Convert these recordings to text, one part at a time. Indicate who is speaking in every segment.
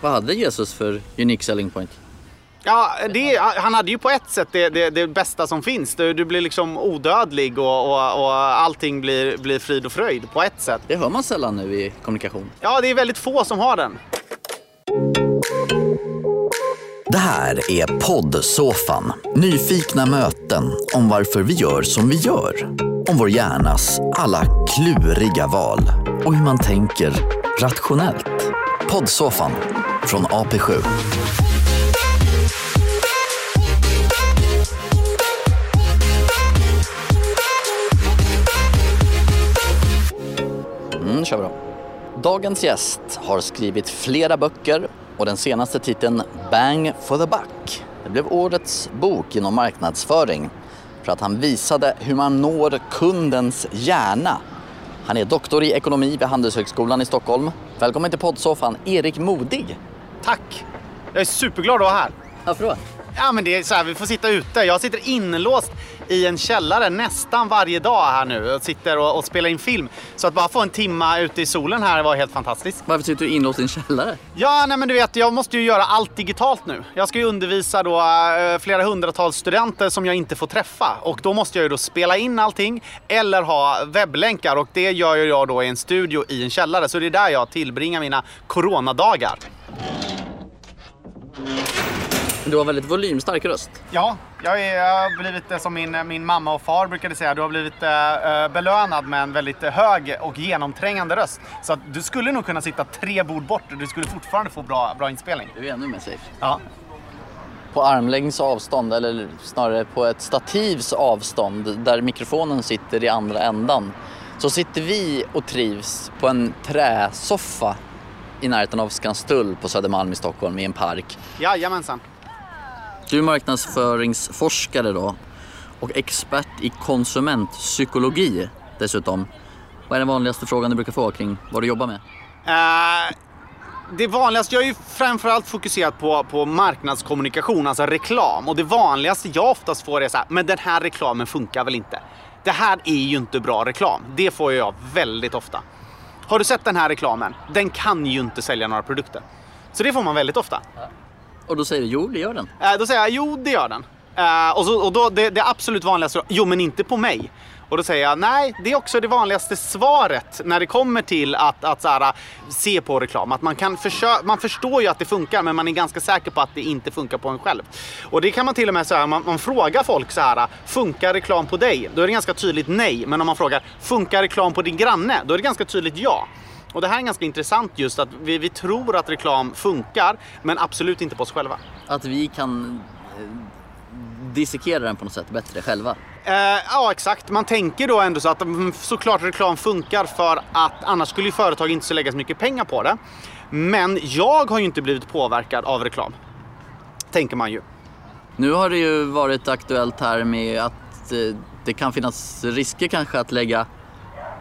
Speaker 1: Vad hade Jesus för unique selling point?
Speaker 2: Ja, det, han hade ju på ett sätt det, det, det bästa som finns. Du, du blir liksom odödlig och, och, och allting blir, blir frid och fröjd på ett sätt.
Speaker 1: Det hör man sällan nu i kommunikation.
Speaker 2: Ja, det är väldigt få som har den.
Speaker 3: Det här är poddsoffan. Nyfikna möten om varför vi gör som vi gör. Om vår hjärnas alla kluriga val och hur man tänker rationellt. Poddsoffan från AP7.
Speaker 1: Mm, kör vi då. Dagens gäst har skrivit flera böcker och den senaste titeln Bang for the buck. Det blev årets bok inom marknadsföring för att han visade hur man når kundens hjärna. Han är doktor i ekonomi vid Handelshögskolan i Stockholm. Välkommen till poddsoffan, Erik Modig.
Speaker 2: Tack! Jag är superglad att vara här.
Speaker 1: Varför då?
Speaker 2: Ja, men det är så här, vi får sitta ute. Jag sitter inlåst i en källare nästan varje dag här nu och sitter och, och spelar in film. Så att bara få en timma ute i solen här var helt fantastiskt.
Speaker 1: Varför sitter du inlåst i en källare?
Speaker 2: Ja, nej men du vet, jag måste ju göra allt digitalt nu. Jag ska ju undervisa då eh, flera hundratals studenter som jag inte får träffa och då måste jag ju då spela in allting eller ha webblänkar och det gör jag då i en studio i en källare. Så det är där jag tillbringar mina coronadagar.
Speaker 1: Du har väldigt volymstark röst.
Speaker 2: Ja, jag, är, jag har blivit eh, som min, min mamma och far brukade säga. Du har blivit eh, eh, belönad med en väldigt hög och genomträngande röst. Så att du skulle nog kunna sitta tre bord bort och du skulle fortfarande få bra, bra inspelning.
Speaker 1: Du är ännu mer safe.
Speaker 2: Ja.
Speaker 1: På armlängds avstånd, eller snarare på ett stativs avstånd där mikrofonen sitter i andra ändan, så sitter vi och trivs på en träsoffa i närheten av Skanstull på Södermalm i Stockholm i en park.
Speaker 2: Jajamensan.
Speaker 1: Du är marknadsföringsforskare då och expert i konsumentpsykologi dessutom. Vad är den vanligaste frågan du brukar få kring vad du jobbar med?
Speaker 2: Uh, det vanligaste, jag är ju framförallt fokuserad på, på marknadskommunikation, alltså reklam. Och det vanligaste jag oftast får är så här, men den här reklamen funkar väl inte? Det här är ju inte bra reklam. Det får jag väldigt ofta. Har du sett den här reklamen? Den kan ju inte sälja några produkter. Så det får man väldigt ofta.
Speaker 1: Och då säger du jo, det gör den.
Speaker 2: Eh, då säger jag, jo det gör den. Eh, och så, och då, det, det absolut vanligaste, jo men inte på mig. Och då säger jag, nej det är också det vanligaste svaret när det kommer till att, att så här, se på reklam. Att man, kan försö- man förstår ju att det funkar men man är ganska säker på att det inte funkar på en själv. Och det kan man till och med säga, man, man frågar folk så här, funkar reklam på dig? Då är det ganska tydligt nej. Men om man frågar, funkar reklam på din granne? Då är det ganska tydligt ja. Och det här är ganska intressant just att vi, vi tror att reklam funkar men absolut inte på oss själva.
Speaker 1: Att vi kan eh, dissekera den på något sätt bättre själva.
Speaker 2: Eh, ja, exakt. Man tänker då ändå så att mm, såklart reklam funkar för att annars skulle ju företag inte så lägga så mycket pengar på det. Men jag har ju inte blivit påverkad av reklam. Tänker man ju.
Speaker 1: Nu har det ju varit aktuellt här med att eh, det kan finnas risker kanske att lägga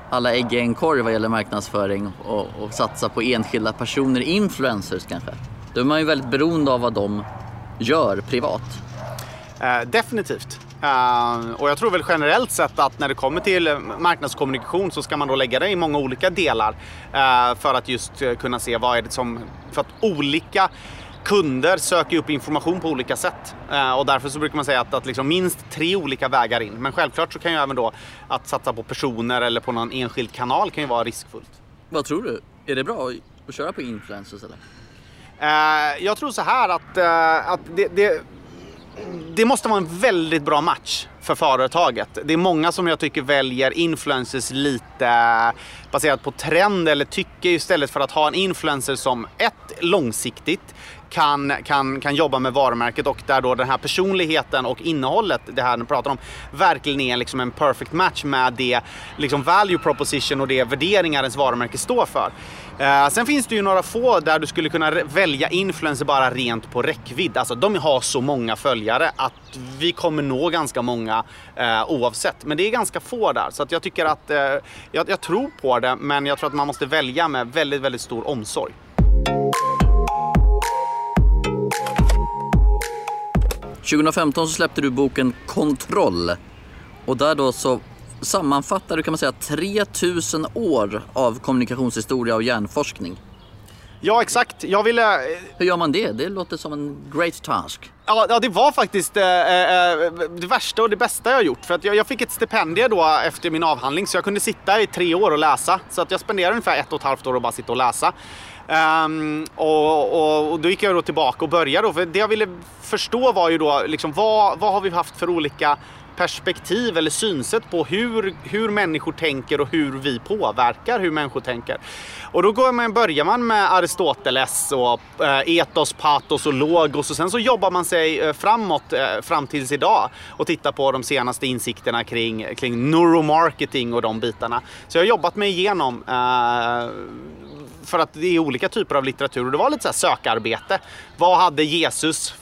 Speaker 1: alla ägg i en korg vad gäller marknadsföring och, och satsa på enskilda personer, influencers kanske. Då är man ju väldigt beroende av vad de gör privat.
Speaker 2: Eh, definitivt. Uh, och jag tror väl generellt sett att när det kommer till marknadskommunikation så ska man då lägga det i många olika delar uh, för att just kunna se vad är det som... För att olika kunder söker upp information på olika sätt och därför så brukar man säga att, att liksom minst tre olika vägar in. Men självklart så kan ju även då att satsa på personer eller på någon enskild kanal kan ju vara riskfullt.
Speaker 1: Vad tror du? Är det bra att köra på influencers eller?
Speaker 2: jag tror så här att, att det, det det måste vara en väldigt bra match för företaget. Det är många som jag tycker väljer influencers lite baserat på trend eller tycke istället för att ha en influencer som ett långsiktigt kan, kan, kan jobba med varumärket och där då den här personligheten och innehållet, det här ni pratar om, verkligen är liksom en perfect match med det liksom value proposition och det värderingar ens varumärke står för. Eh, sen finns det ju några få där du skulle kunna välja influencer bara rent på räckvidd. Alltså de har så många följare att vi kommer nå ganska många eh, oavsett. Men det är ganska få där. Så att jag tycker att, eh, jag, jag tror på det men jag tror att man måste välja med väldigt, väldigt stor omsorg.
Speaker 1: –2015 så släppte du boken Kontroll. Och där då så sammanfattar du kan man säga 3000 år av kommunikationshistoria och hjärnforskning.
Speaker 2: Ja, exakt. Jag ville...
Speaker 1: Hur gör man det? Det låter som en great task.
Speaker 2: Ja, ja, det var faktiskt eh, eh, det värsta och det bästa jag har gjort. För att jag, jag fick ett stipendium då efter min avhandling så jag kunde sitta i tre år och läsa. Så att jag spenderade ungefär ett och ett halvt år och bara sitta och läsa. Ehm, och, och, och då gick jag då tillbaka och började då. För det jag ville förstå var ju då liksom vad, vad har vi haft för olika perspektiv eller synsätt på hur, hur människor tänker och hur vi påverkar hur människor tänker. Och då går man, börjar man med Aristoteles och eh, etos, patos och logos och sen så jobbar man sig eh, framåt eh, fram tills idag och tittar på de senaste insikterna kring, kring neuromarketing och de bitarna. Så jag har jobbat mig igenom eh, för att det är olika typer av litteratur och det var lite så här sökarbete. Vad hade Jesus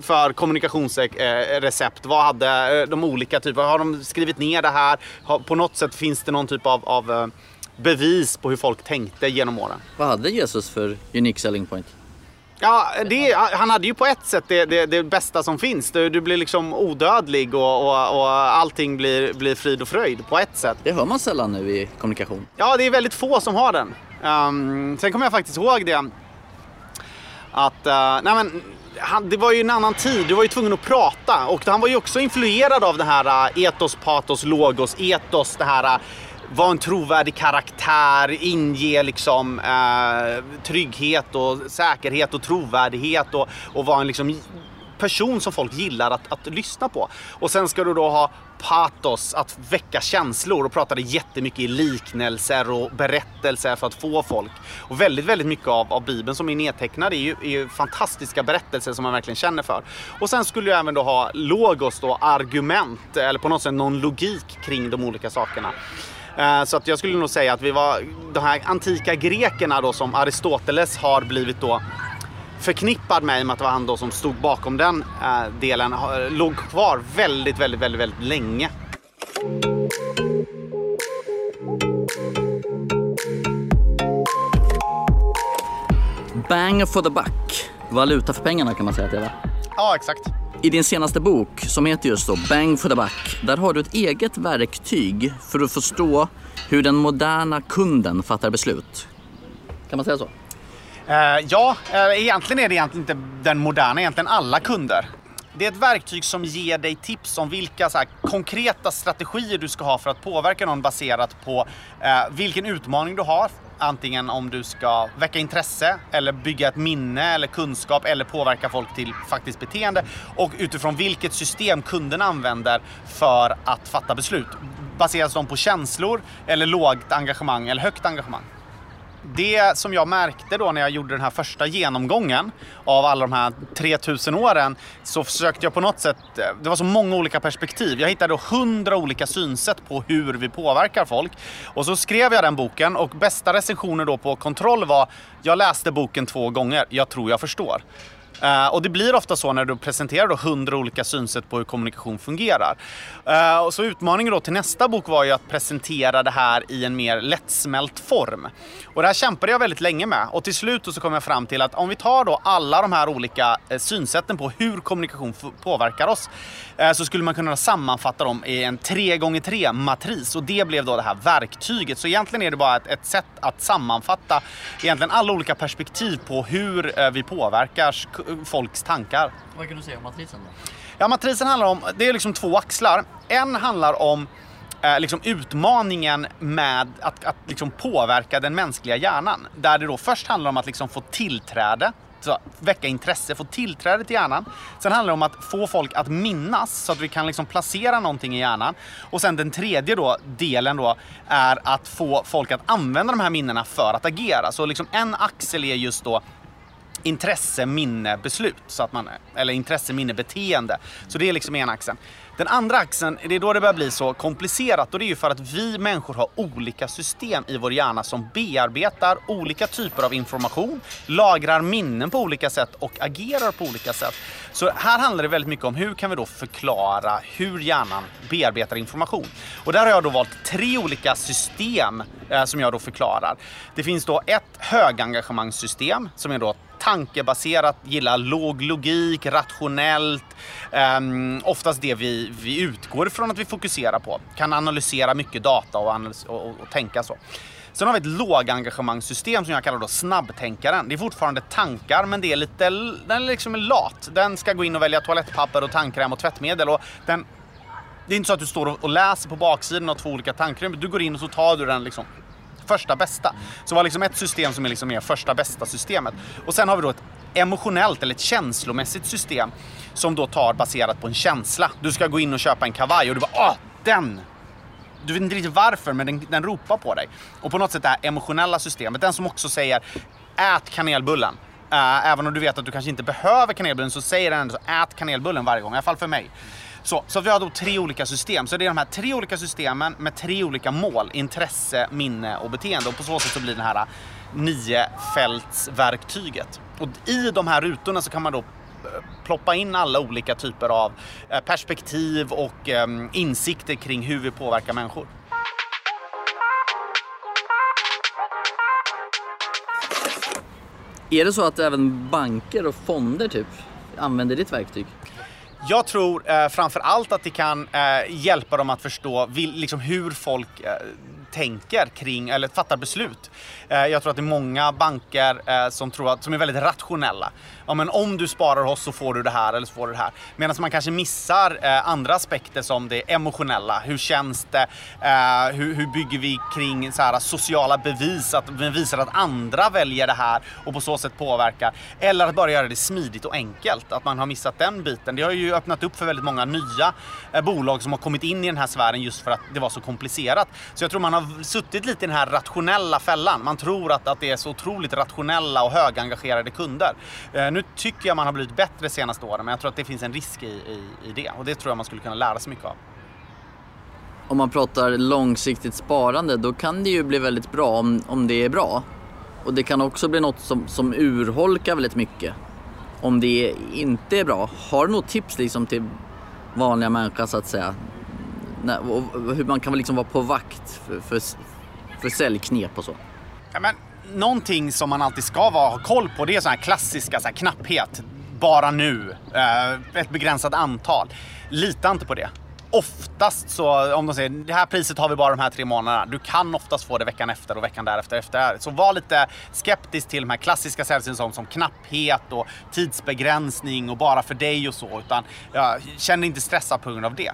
Speaker 2: för kommunikationsrecept? Vad hade eh, de olika typerna? Har de skrivit ner det här? På något sätt finns det någon typ av, av eh, bevis på hur folk tänkte genom åren?
Speaker 1: Vad hade Jesus för unique selling point?
Speaker 2: Ja, det, han hade ju på ett sätt det, det, det bästa som finns. Du, du blir liksom odödlig och, och, och allting blir, blir frid och fröjd på ett sätt.
Speaker 1: Det hör man sällan nu i kommunikation.
Speaker 2: Ja, det är väldigt få som har den. Um, sen kommer jag faktiskt ihåg det att, uh, nej men, han, det var ju en annan tid, du var ju tvungen att prata. Och han var ju också influerad av det här äh, etos, patos, logos, etos, det här äh, var en trovärdig karaktär, inge liksom eh, trygghet och säkerhet och trovärdighet och, och vara en liksom person som folk gillar att, att lyssna på. Och sen ska du då ha patos, att väcka känslor och pratade jättemycket i liknelser och berättelser för att få folk. Och väldigt, väldigt mycket av, av Bibeln som är nedtecknad är ju, är ju fantastiska berättelser som man verkligen känner för. Och sen skulle jag även då ha logos då, argument eller på något sätt någon logik kring de olika sakerna. Eh, så att jag skulle nog säga att vi var de här antika grekerna då som Aristoteles har blivit då förknippad med i och med att det var han då som stod bakom den eh, delen låg kvar väldigt, väldigt, väldigt, väldigt länge.
Speaker 1: Bang for the buck. Valuta för pengarna kan man säga att det är va?
Speaker 2: Ja, exakt.
Speaker 1: I din senaste bok som heter just då Bang for the buck, där har du ett eget verktyg för att förstå hur den moderna kunden fattar beslut. Kan man säga så?
Speaker 2: Eh, ja, eh, egentligen är det egentligen inte den moderna, egentligen alla kunder. Det är ett verktyg som ger dig tips om vilka så här, konkreta strategier du ska ha för att påverka någon baserat på eh, vilken utmaning du har. Antingen om du ska väcka intresse eller bygga ett minne eller kunskap eller påverka folk till faktiskt beteende och utifrån vilket system kunden använder för att fatta beslut. Baseras de på känslor eller lågt engagemang eller högt engagemang? Det som jag märkte då när jag gjorde den här första genomgången av alla de här 3000 åren så försökte jag på något sätt, det var så många olika perspektiv. Jag hittade hundra olika synsätt på hur vi påverkar folk. Och så skrev jag den boken och bästa recensioner då på kontroll var jag läste boken två gånger, jag tror jag förstår. Eh, och det blir ofta så när du presenterar då hundra olika synsätt på hur kommunikation fungerar. Eh, och så utmaningen då till nästa bok var ju att presentera det här i en mer lättsmält form. Och det här kämpade jag väldigt länge med och till slut så kom jag fram till att om vi tar då alla de här olika eh, synsätten på hur kommunikation påverkar oss så skulle man kunna sammanfatta dem i en 3x3 matris och det blev då det här verktyget. Så egentligen är det bara ett, ett sätt att sammanfatta egentligen alla olika perspektiv på hur vi påverkar folks tankar.
Speaker 1: Vad kan du säga om matrisen då?
Speaker 2: Ja, matrisen handlar om, det är liksom två axlar. En handlar om eh, liksom utmaningen med att, att liksom påverka den mänskliga hjärnan. Där det då först handlar om att liksom få tillträde, så väcka intresse, få tillträde till hjärnan. Sen handlar det om att få folk att minnas så att vi kan liksom placera någonting i hjärnan. Och sen den tredje då, delen då är att få folk att använda de här minnena för att agera. Så liksom en axel är just då intresse, minne, beslut. Så att man, eller intresse, minne, beteende. Så det är liksom ena axeln. Den andra axeln, det är då det börjar bli så komplicerat och det är ju för att vi människor har olika system i vår hjärna som bearbetar olika typer av information, lagrar minnen på olika sätt och agerar på olika sätt. Så här handlar det väldigt mycket om hur kan vi då förklara hur hjärnan bearbetar information. Och där har jag då valt tre olika system eh, som jag då förklarar. Det finns då ett högengagemangssystem som är då tankebaserat, gillar låg logik, rationellt. Um, oftast det vi, vi utgår ifrån att vi fokuserar på. Kan analysera mycket data och, analys- och, och, och tänka så. Sen har vi ett lågengagemangssystem som jag kallar då snabbtänkaren. Det är fortfarande tankar, men det är lite, den är liksom lat. Den ska gå in och välja toalettpapper och tandkräm och tvättmedel. Och den, det är inte så att du står och läser på baksidan av två olika tandkrämer. Du går in och så tar du den liksom första bästa. Så vi har liksom ett system som är liksom mer första bästa systemet. Och sen har vi då ett emotionellt eller ett känslomässigt system som då tar baserat på en känsla. Du ska gå in och köpa en kavaj och du bara ah, den! Du vet inte riktigt varför, men den, den ropar på dig. Och på något sätt det här emotionella systemet, den som också säger ät kanelbullen. Äh, även om du vet att du kanske inte behöver kanelbullen så säger den ändå ät kanelbullen varje gång, i alla fall för mig. Så, så vi har då tre olika system. Så det är de här tre olika systemen med tre olika mål. Intresse, minne och beteende. Och på så sätt så blir det här äh, niofältsverktyget. Och i de här rutorna så kan man då äh, ploppa in alla olika typer av äh, perspektiv och ähm, insikter kring hur vi påverkar människor.
Speaker 1: Är det så att även banker och fonder typ använder ditt verktyg?
Speaker 2: Jag tror eh, framför allt att det kan eh, hjälpa dem att förstå vil, liksom hur folk eh, tänker kring, eller fattar beslut. Eh, jag tror att det är många banker eh, som, tror att, som är väldigt rationella. Ja, men om du sparar hos så får du det här eller så får du det här. Medan man kanske missar eh, andra aspekter som det emotionella. Hur känns det? Hur, hur bygger vi kring så här, sociala bevis? Att vi visar att andra väljer det här och på så sätt påverkar. Eller att bara göra det smidigt och enkelt. Att man har missat den biten. Det har ju öppnat upp för väldigt många nya bolag som har kommit in i den här sfären just för att det var så komplicerat. Så jag tror man har har suttit lite i den här rationella fällan. Man tror att, att det är så otroligt rationella och högengagerade kunder. Eh, nu tycker jag man har blivit bättre de senaste åren, men jag tror att det finns en risk i, i, i det. Och det tror jag man skulle kunna lära sig mycket av.
Speaker 1: Om man pratar långsiktigt sparande, då kan det ju bli väldigt bra om, om det är bra. Och det kan också bli något som, som urholkar väldigt mycket om det inte är bra. Har du något tips liksom till vanliga människor så att säga? Hur man kan liksom vara på vakt för, för, för säljknep och så?
Speaker 2: Ja, men, någonting som man alltid ska vara, ha koll på det är sådana här klassiska så här, knapphet. Bara nu. Eh, ett begränsat antal. Lita inte på det oftast så, om de säger det här priset har vi bara de här tre månaderna. Du kan oftast få det veckan efter och veckan därefter. Efter. Så var lite skeptisk till de här klassiska säljsymptomen som knapphet och tidsbegränsning och bara för dig och så. Utan ja, känn inte stressad på grund av det.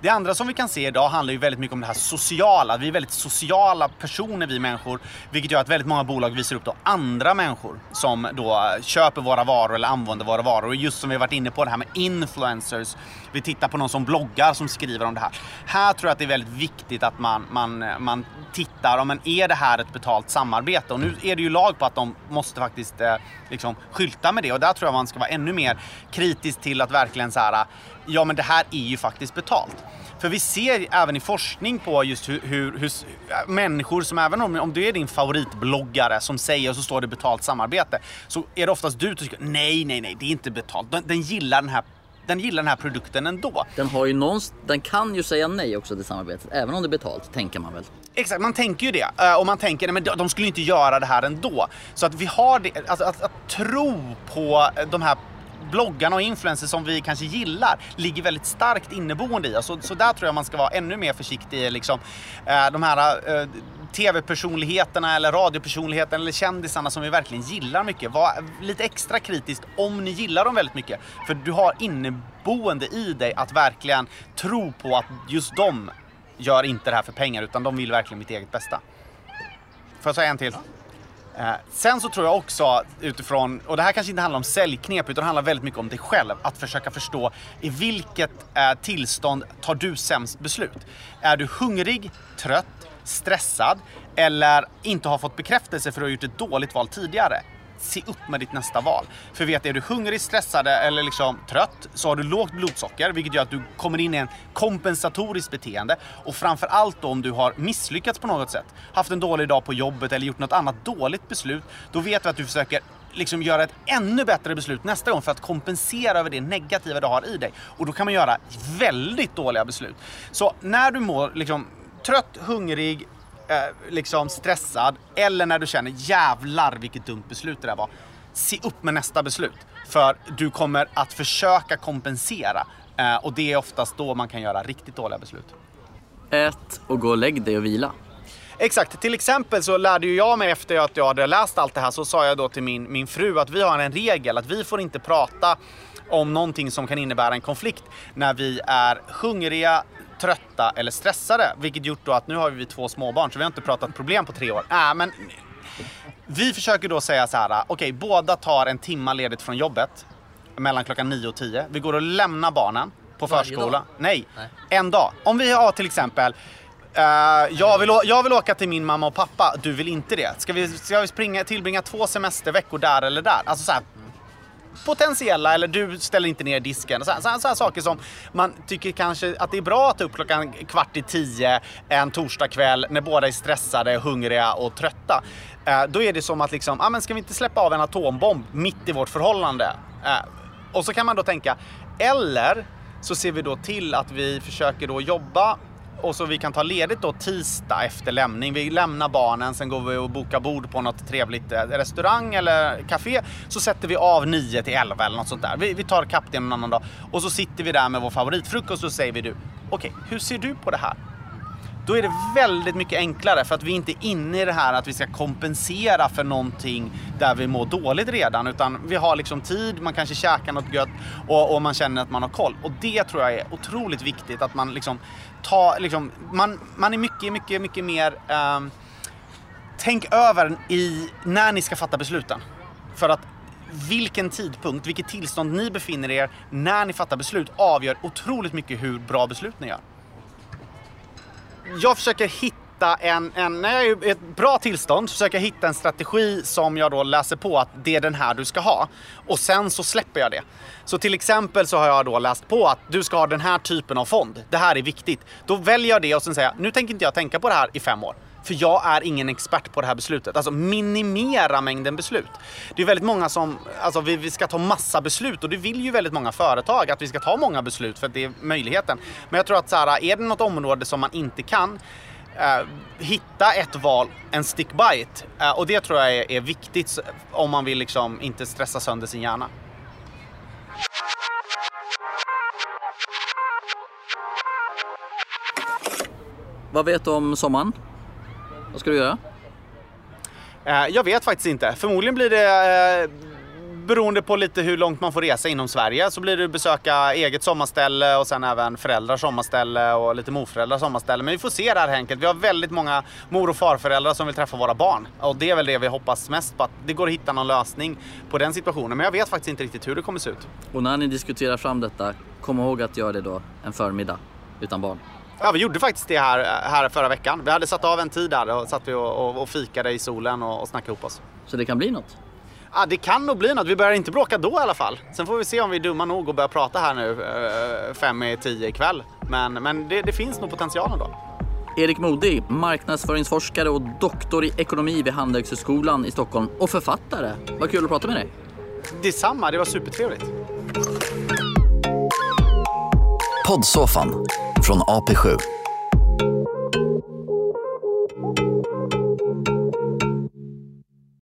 Speaker 2: Det andra som vi kan se idag handlar ju väldigt mycket om det här sociala. Vi är väldigt sociala personer vi människor, vilket gör att väldigt många bolag visar upp då andra människor som då köper våra varor eller använder våra varor. Och just som vi varit inne på det här med influencers. Vi tittar på någon som bloggar som skriver om det här. Här tror jag att det är väldigt viktigt att man, man, man tittar, men är det här ett betalt samarbete? Och nu är det ju lag på att de måste faktiskt eh, liksom skylta med det och där tror jag man ska vara ännu mer kritisk till att verkligen så här, ja men det här är ju faktiskt betalt. För vi ser även i forskning på just hur, hur, hur människor som även om, om du är din favoritbloggare som säger och så står det betalt samarbete så är det oftast du som tycker nej, nej, nej, det är inte betalt. Den, den gillar den här den gillar den här produkten ändå.
Speaker 1: Den, har ju någonst den kan ju säga nej också till samarbetet, även om det är betalt, tänker man väl?
Speaker 2: Exakt, man tänker ju det. Eh, och man tänker, nej men de skulle inte göra det här ändå. Så att vi har det, alltså, att, att tro på de här bloggarna och influencers som vi kanske gillar ligger väldigt starkt inneboende i oss. Så, så där tror jag man ska vara ännu mer försiktig. Liksom, eh, de här eh, tv-personligheterna eller radiopersonligheterna eller kändisarna som vi verkligen gillar mycket. Var lite extra kritiskt om ni gillar dem väldigt mycket. För du har inneboende i dig att verkligen tro på att just de gör inte det här för pengar utan de vill verkligen mitt eget bästa. Får jag säga en till? Eh, sen så tror jag också utifrån, och det här kanske inte handlar om säljknep utan det handlar väldigt mycket om dig själv. Att försöka förstå i vilket eh, tillstånd tar du sämst beslut? Är du hungrig, trött, stressad eller inte har fått bekräftelse för att du har gjort ett dåligt val tidigare? Se upp med ditt nästa val. För vet, är du hungrig, stressad eller liksom trött så har du lågt blodsocker vilket gör att du kommer in i en kompensatoriskt beteende. Och framförallt allt om du har misslyckats på något sätt, haft en dålig dag på jobbet eller gjort något annat dåligt beslut, då vet vi att du försöker liksom göra ett ännu bättre beslut nästa gång för att kompensera över det negativa du har i dig. Och då kan man göra väldigt dåliga beslut. Så när du mår liksom trött, hungrig, liksom stressad eller när du känner jävlar vilket dumt beslut det där var. Se upp med nästa beslut. För du kommer att försöka kompensera eh, och det är oftast då man kan göra riktigt dåliga beslut.
Speaker 1: Ät och gå och lägg dig och vila.
Speaker 2: Exakt. Till exempel så lärde ju jag mig efter att jag hade läst allt det här så sa jag då till min, min fru att vi har en regel att vi får inte prata om någonting som kan innebära en konflikt när vi är hungriga, trötta eller stressade. Vilket gjort då att nu har vi två småbarn så vi har inte pratat problem på tre år. Äh, men vi försöker då säga så här, okej okay, båda tar en timma ledigt från jobbet mellan klockan 9 och 10. Vi går och lämnar barnen på förskola. Nej, Nej, en dag. Om vi har till exempel Uh, jag, vill, jag vill åka till min mamma och pappa, du vill inte det. Ska vi, ska vi springa, tillbringa två semesterveckor där eller där? Alltså så här, potentiella, eller du ställer inte ner disken. Så här, så, här, så här saker som man tycker kanske att det är bra att ta upp klockan kvart i tio en torsdagkväll när båda är stressade, hungriga och trötta. Eh, då är det som att liksom, ah, men ska vi inte släppa av en atombomb mitt i vårt förhållande? Eh, och så kan man då tänka, eller så ser vi då till att vi försöker då jobba och så vi kan ta ledigt då tisdag efter lämning. Vi lämnar barnen, sen går vi och bokar bord på något trevligt eh, restaurang eller café. Så sätter vi av 9 till 11 eller något sånt där. Vi, vi tar kapten en annan dag. Och så sitter vi där med vår favoritfrukost och så säger vi du, okej, okay, hur ser du på det här? Då är det väldigt mycket enklare för att vi inte är inne i det här att vi ska kompensera för någonting där vi mår dåligt redan. Utan vi har liksom tid, man kanske käkar något gött och, och man känner att man har koll. Och det tror jag är otroligt viktigt att man liksom tar, liksom, man, man är mycket, mycket, mycket mer um, Tänk över i, när ni ska fatta besluten. För att vilken tidpunkt, vilket tillstånd ni befinner er när ni fattar beslut avgör otroligt mycket hur bra beslut ni gör jag försöker hitta en, en, när jag är i ett bra tillstånd, försöker jag hitta en strategi som jag då läser på att det är den här du ska ha. Och sen så släpper jag det. Så till exempel så har jag då läst på att du ska ha den här typen av fond. Det här är viktigt. Då väljer jag det och sen säger jag, nu tänker inte jag tänka på det här i fem år. För jag är ingen expert på det här beslutet. Alltså minimera mängden beslut. Det är väldigt många som, alltså vi, vi ska ta massa beslut och det vill ju väldigt många företag att vi ska ta många beslut för att det är möjligheten. Men jag tror att så här, är det något område som man inte kan eh, hitta ett val, en stick by it. Eh, och det tror jag är, är, viktigt om man vill liksom inte stressa sönder sin hjärna.
Speaker 1: Vad vet du om sommaren? Vad ska du göra?
Speaker 2: Eh, jag vet faktiskt inte. Förmodligen blir det eh, beroende på lite hur långt man får resa inom Sverige så blir det besöka eget sommarställe och sen även föräldrars sommarställe och lite morföräldrars sommarställe. Men vi får se det här enkelt. Vi har väldigt många mor och farföräldrar som vill träffa våra barn och det är väl det vi hoppas mest på att det går att hitta någon lösning på den situationen. Men jag vet faktiskt inte riktigt hur det kommer se ut.
Speaker 1: Och när ni diskuterar fram detta, kom ihåg att göra det då en förmiddag utan barn.
Speaker 2: Ja, vi gjorde faktiskt det här, här förra veckan. Vi hade satt av en tid där och satt vi och, och, och fikade i solen och, och snackade ihop oss.
Speaker 1: Så det kan bli något?
Speaker 2: Ja, det kan nog bli något. Vi börjar inte bråka då i alla fall. Sen får vi se om vi är dumma nog att börja prata här nu eh, fem i tio ikväll. Men, men det, det finns nog potential ändå.
Speaker 1: Erik Modig, marknadsföringsforskare och doktor i ekonomi vid Handelshögskolan i Stockholm och författare. Vad kul att prata med dig.
Speaker 2: Detsamma, det var supertrevligt.
Speaker 3: Poddsoffan från AP7.